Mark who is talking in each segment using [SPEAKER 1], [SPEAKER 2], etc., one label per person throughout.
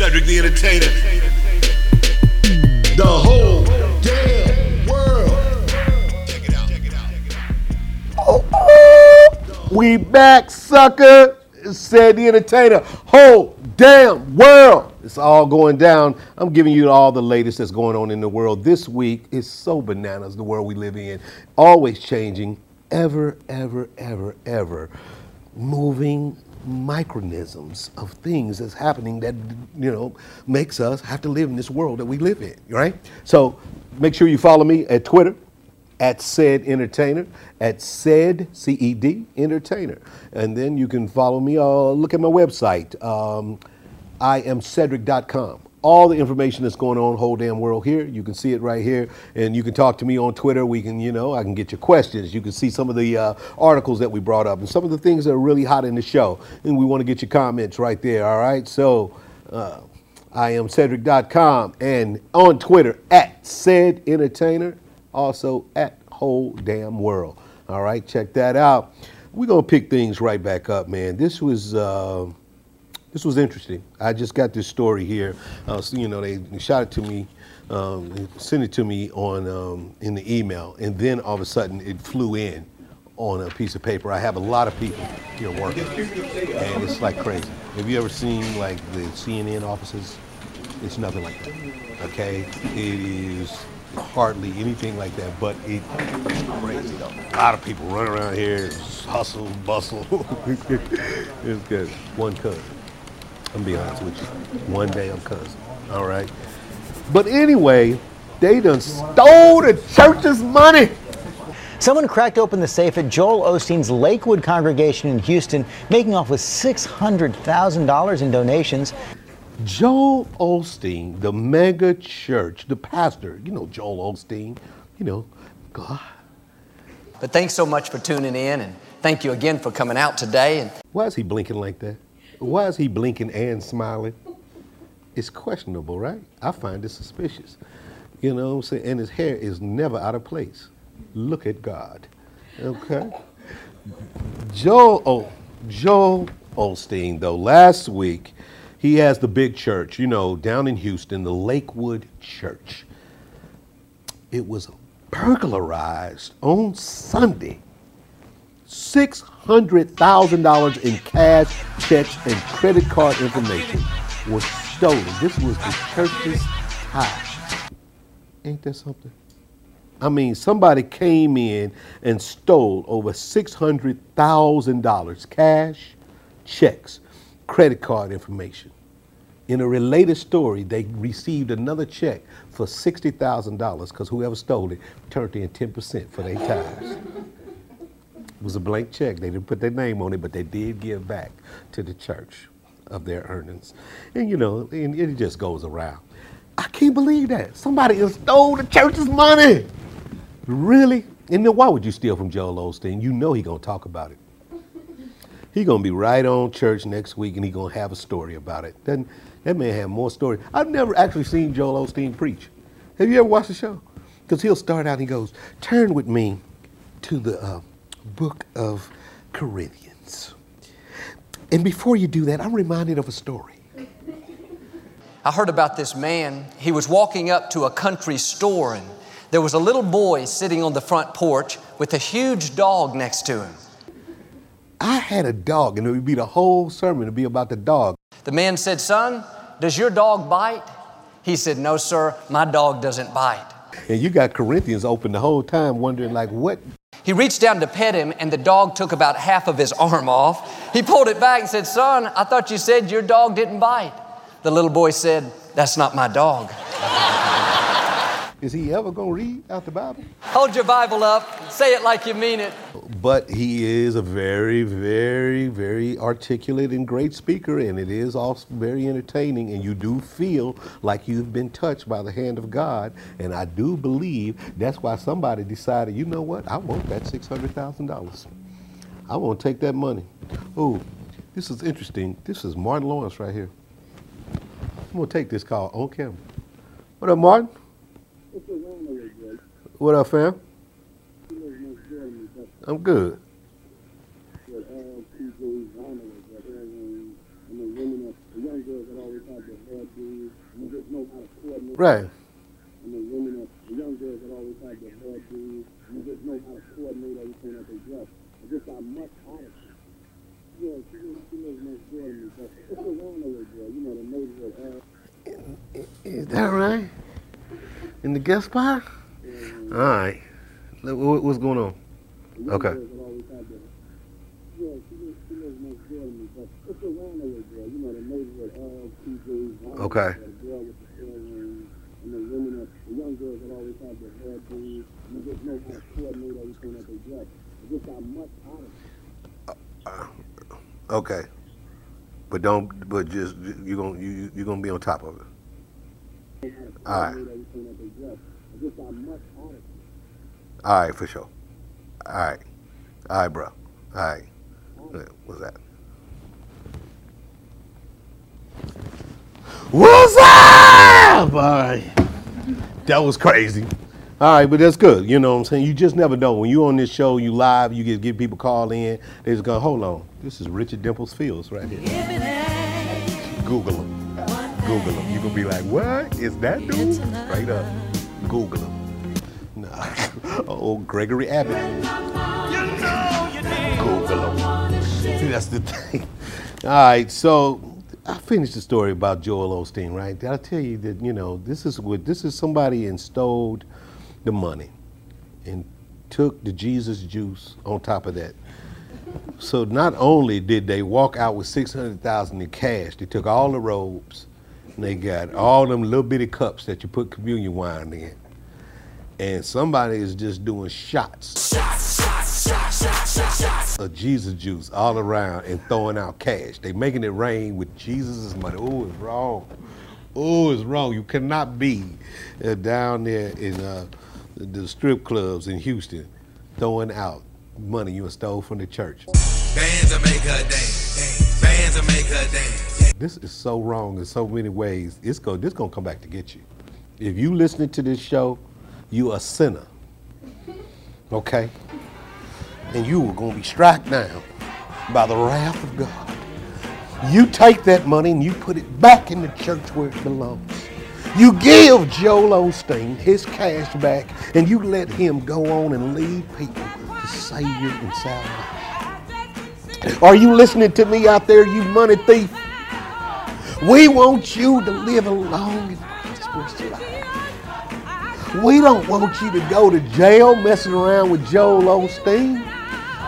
[SPEAKER 1] Cedric the Entertainer. The whole damn world. Check it out. Check it out.
[SPEAKER 2] We back, sucker. Ced the entertainer. Whole damn world. It's all going down. I'm giving you all the latest that's going on in the world. This week is so bananas, the world we live in. Always changing, ever, ever, ever, ever moving micronisms of things that's happening that you know makes us have to live in this world that we live in, right? So make sure you follow me at Twitter at said entertainer at said ced entertainer and then you can follow me uh, look at my website um, i am cedric.com all the information that's going on whole damn world here you can see it right here and you can talk to me on twitter we can you know i can get your questions you can see some of the uh, articles that we brought up and some of the things that are really hot in the show and we want to get your comments right there all right so uh, I am Cedric.com and on Twitter at said entertainer, also at whole damn world. All right, check that out. We're gonna pick things right back up, man. This was uh, this was interesting. I just got this story here. Uh, so, you know, they shot it to me, um, sent it to me on um, in the email, and then all of a sudden it flew in on a piece of paper. I have a lot of people here working, and it's like crazy. Have you ever seen like the CNN offices? It's nothing like that. Okay, it is hardly anything like that, but it, it's crazy though. A lot of people running around here, hustle, bustle. it's good. One cousin. I'm be honest with you. One day I'm cousin. All right. But anyway, they done stole the church's money.
[SPEAKER 3] Someone cracked open the safe at Joel Osteen's Lakewood congregation in Houston, making off with $600,000 in donations.
[SPEAKER 2] Joel Osteen, the mega church, the pastor, you know Joel Osteen, you know, God.
[SPEAKER 4] But thanks so much for tuning in, and thank you again for coming out today. And
[SPEAKER 2] Why is he blinking like that? Why is he blinking and smiling? It's questionable, right? I find it suspicious. You know what I'm saying? And his hair is never out of place. Look at God. Okay? Joel, oh, Joel Osteen, though, last week, he has the big church, you know, down in Houston, the Lakewood Church. It was burglarized on Sunday. $600,000 in cash, checks, and credit card information was stolen. This was the church's tithe. Ain't that something? I mean, somebody came in and stole over $600,000 cash, checks, credit card information. In a related story, they received another check for $60,000 because whoever stole it turned in 10% for their tithes. It was a blank check. They didn't put their name on it, but they did give back to the church of their earnings. And you know, and it just goes around. I can't believe that. Somebody stole the church's money. Really? And then why would you steal from Joel Osteen? You know he gonna talk about it. He gonna be right on church next week and he gonna have a story about it. Doesn't that man have more stories. I've never actually seen Joel Osteen preach. Have you ever watched the show? Because he'll start out and he goes, turn with me to the uh, book of Corinthians. And before you do that, I'm reminded of a story.
[SPEAKER 4] I heard about this man. He was walking up to a country store, and there was a little boy sitting on the front porch with a huge dog next to him.
[SPEAKER 2] I had a dog, and it would be the whole sermon to be about the dog.
[SPEAKER 4] The man said, Son, does your dog bite? He said, No, sir, my dog doesn't bite.
[SPEAKER 2] And you got Corinthians open the whole time, wondering like, what?
[SPEAKER 4] He reached down to pet him, and the dog took about half of his arm off. He pulled it back and said, Son, I thought you said your dog didn't bite. The little boy said, That's not my dog.
[SPEAKER 2] Is he ever gonna read out the Bible?
[SPEAKER 4] Hold your Bible up, say it like you mean it.
[SPEAKER 2] But he is a very, very, very articulate and great speaker, and it is also very entertaining. And you do feel like you've been touched by the hand of God. And I do believe that's why somebody decided, you know what? I want that six hundred thousand dollars. I want to take that money. Oh, this is interesting. This is Martin Lawrence right here. I'm gonna take this call on camera. What up, Martin? What up, fam? I'm good. Right. Is that right? In the guest spot? All right. What's going on? Okay. Okay.
[SPEAKER 5] Honesty.
[SPEAKER 2] Okay. But don't. But just you're gonna you you're gonna be on top of it. All right.
[SPEAKER 5] Just much.
[SPEAKER 2] All right, for sure. All right. All right, bro. All right. What- What's that? What's up? All right. That was crazy. All right, but that's good. You know what I'm saying? You just never know. When you on this show, you live, you get get people call in. They just go, hold on. This is Richard Dimples Fields right here. Google him. Google him. You're going to be like, what? Is that dude? Straight up. Google him. Nah. Oh, Gregory Abbott. Google him. See, that's the thing. All right, so I finished the story about Joel Osteen, right? Did I tell you that you know this is what this is somebody installed the money and took the Jesus juice on top of that. So not only did they walk out with six hundred thousand in cash, they took all the robes and they got all them little bitty cups that you put communion wine in. And somebody is just doing shots shots, shots, shots, shots, of Jesus juice all around and throwing out cash. They making it rain with Jesus' money. Oh, it's wrong. Oh, it's wrong. You cannot be uh, down there in uh, the- the strip clubs in Houston throwing out money you stole from the church.
[SPEAKER 1] Bands will make her dance. Bands will make her dance.
[SPEAKER 2] This is so wrong in so many ways. It's go. This gonna come back to get you. If you listening to this show, you a sinner. Okay? And you are gonna be struck down by the wrath of God. You take that money and you put it back in the church where it belongs. You give Joel Osteen his cash back and you let him go on and lead people to Savior and salvation. Are you listening to me out there, you money thief? We want you to live a long and prosperous life. We don't want you to go to jail messing around with Joel Osteen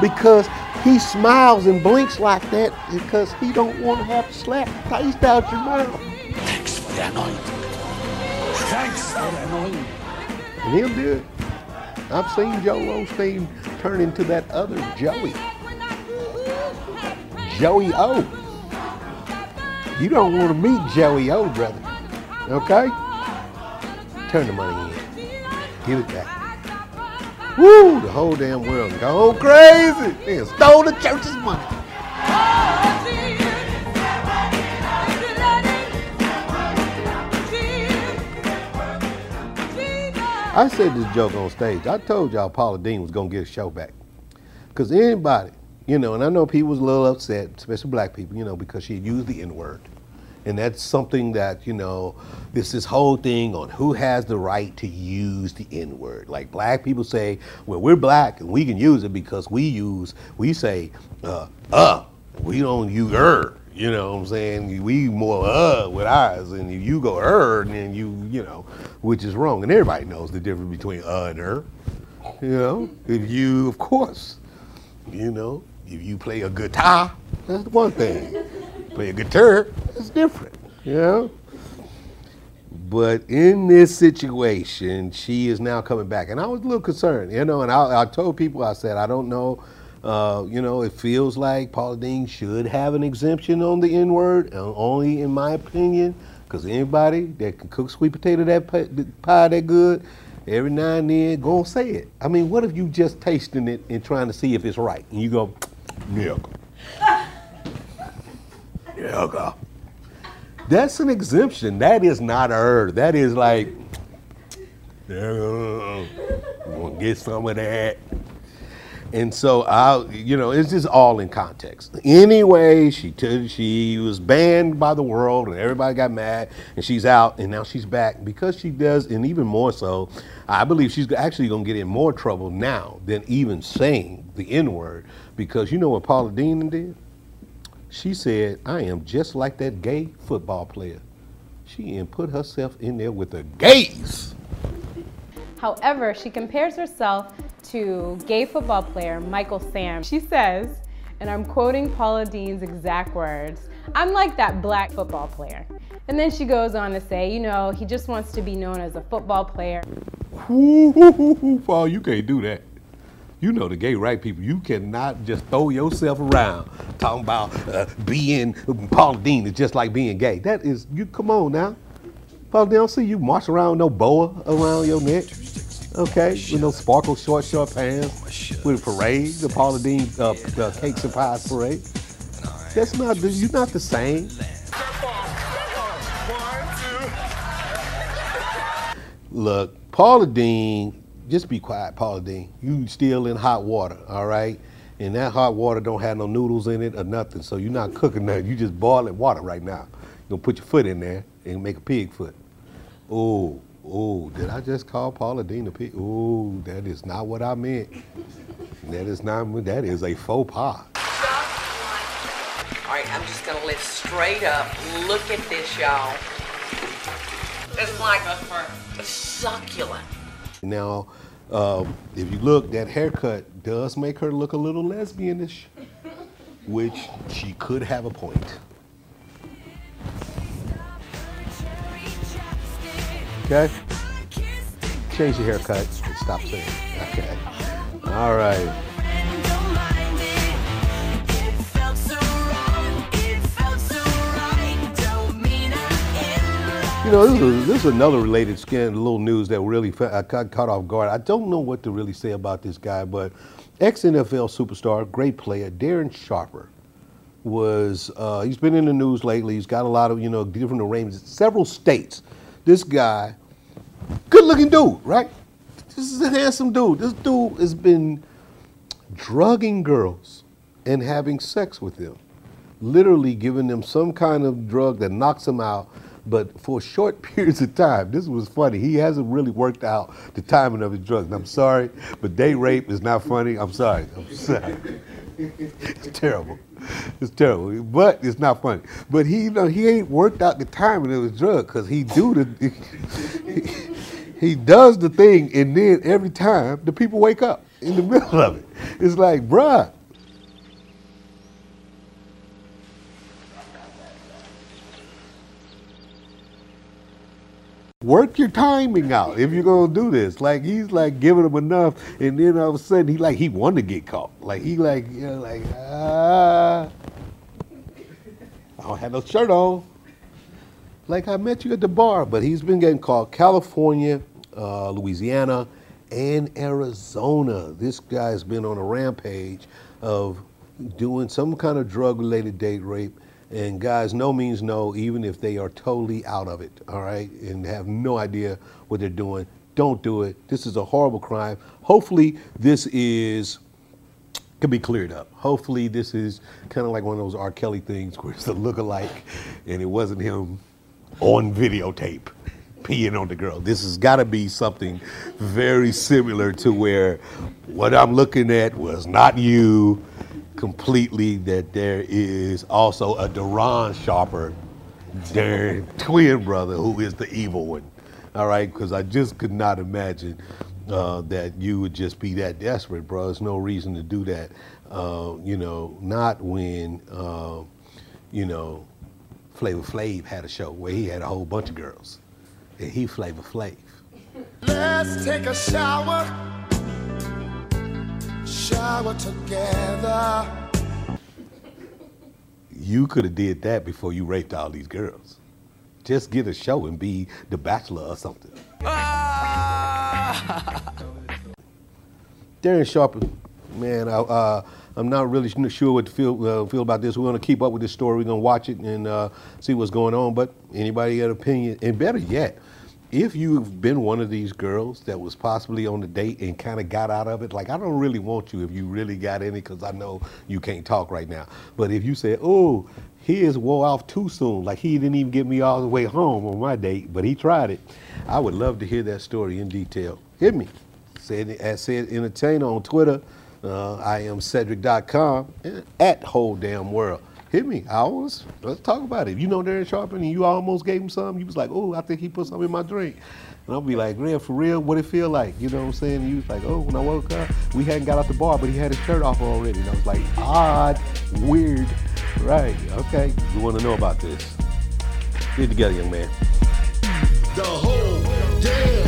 [SPEAKER 2] because he smiles and blinks like that because he don't want to have to slap taste out your mouth.
[SPEAKER 1] Thanks for the anointing. Thanks for the anointing.
[SPEAKER 2] And he'll do it. I've seen Joel Osteen turn into that other Joey. Joey O. You don't want to meet Joey O, brother. Okay? Turn the money in. Give it back. Woo! The whole damn world go crazy. They stole the church's money. I said this joke on stage. I told y'all Paula Deen was gonna get a show back. Cause anybody, you know, and I know people was a little upset, especially black people, you know, because she used the N-word. And that's something that, you know, this this whole thing on who has the right to use the N-word. Like black people say, well, we're black and we can use it because we use, we say, uh, uh, we don't use er. You know what I'm saying? We more uh with ours, and if you go er, then you, you know, which is wrong. And everybody knows the difference between uh and er. You know, if you, of course, you know, if you play a guitar, that's one thing. Play a guitar, that's different. You know. But in this situation, she is now coming back, and I was a little concerned, you know. And I, I told people, I said, I don't know, uh, you know, it feels like Paula Deen should have an exemption on the N word, uh, only in my opinion, because anybody that can cook sweet potato that pie, that good, every now and then, go and say it. I mean, what if you just tasting it and trying to see if it's right, and you go, yeah, yeah. That's an exemption. That is not her. That is like, we're gonna get some of that. And so I, you know, it's just all in context. Anyway, she t- she was banned by the world, and everybody got mad, and she's out, and now she's back because she does, and even more so, I believe she's actually going to get in more trouble now than even saying the N word because you know what Paula Deen did? She said, "I am just like that gay football player." She and put herself in there with the gays.
[SPEAKER 6] However, she compares herself to gay football player Michael Sam. She says, and I'm quoting Paula Deen's exact words, I'm like that black football player. And then she goes on to say, you know, he just wants to be known as a football player.
[SPEAKER 2] Ooh, Paul, you can't do that. You know the gay right people. You cannot just throw yourself around talking about uh, being Paula Deen is just like being gay. That is you. Come on now, Paula Deen. I don't see you march around with no boa around your neck. Okay, with no sparkle short short pants, with a parade, the Paula Deen uh, the cakes and pies parade. That's not. You're not the same. Look, Paula Deen, just be quiet, Paula Deen. You still in hot water, all right? And that hot water don't have no noodles in it or nothing, so you're not cooking nothing. You just boiling water right now. You're gonna put your foot in there and make a pig foot. Oh, oh, did I just call Paula Deen a pig? Oh, that is not what I meant. That is not, that is a faux pas.
[SPEAKER 7] All right, I'm just gonna lift straight up. Look at this, y'all. It's like a succulent.
[SPEAKER 2] Now, um, if you look, that haircut does make her look a little lesbianish, which she could have a point. Okay? Change your haircut and stop saying. it. Okay. All right. You know, this is, this is another related skin, a little news that really I got caught off guard. I don't know what to really say about this guy, but ex NFL superstar, great player, Darren Sharper, was uh, he's been in the news lately. He's got a lot of you know different arrangements, several states. This guy, good looking dude, right? This is a handsome dude. This dude has been drugging girls and having sex with them literally giving them some kind of drug that knocks them out, but for short periods of time. This was funny. He hasn't really worked out the timing of his drugs. And I'm sorry, but date rape is not funny. I'm sorry. I'm sorry. It's terrible. It's terrible, but it's not funny. But he, you know, he ain't worked out the timing of his drug because he do the, he does the thing, and then every time the people wake up in the middle of it. It's like, bruh, work your timing out if you're gonna do this. Like he's like giving him enough, and then all of a sudden he like he wanted to get caught. Like he like you know like ah, I don't have no shirt on. Like I met you at the bar, but he's been getting caught. California, uh, Louisiana, and Arizona. This guy's been on a rampage of doing some kind of drug-related date rape. And guys, no means no, even if they are totally out of it, all right, and have no idea what they're doing. Don't do it. This is a horrible crime. Hopefully, this is can be cleared up. Hopefully, this is kind of like one of those R. Kelly things where it's a look-alike, and it wasn't him on videotape peeing on the girl. This has got to be something very similar to where what I'm looking at was not you completely. That there is also a Duran Sharper, their twin brother, who is the evil one. All right, because I just could not imagine uh, that you would just be that desperate, bro. There's no reason to do that. Uh, you know, not when uh, you know Flavor Flav had a show where he had a whole bunch of girls, and he Flavor Flav.
[SPEAKER 1] Let's take a shower. Shower together.
[SPEAKER 2] You could have did that before you raped all these girls. Just get a show and be the Bachelor or something. Darren Sharper, man, I, uh, I'm not really sure- sure what to feel uh, feel about this. We're gonna keep up with this story. We're gonna watch it and uh, see what's going on. But anybody got an opinion? And better yet, if you've been one of these girls that was possibly on a date and kind of got out of it, like I don't really want you if you really got any, because I know you can't talk right now. But if you said, oh, his wore off too soon, like he didn't even get me all the way home on my date, but he tried it, I would love to hear that story in detail. Hit me. Said at said entertainer on Twitter. Uh, I am Cedric.com and at whole damn world. Hit me. I was. Let's talk about it. You know Darren Sharp and you almost gave him some. You was like, oh, I think he put some in my drink. And I'll be like, real for real, what it feel like? You know what I'm saying? You was like, oh, when I woke up, we hadn't got out the bar, but he had his shirt off already. And I was like, odd, weird. Right. Okay. You want to know about this? Get together, young man.
[SPEAKER 1] The whole damn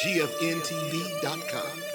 [SPEAKER 1] GFNTV.com.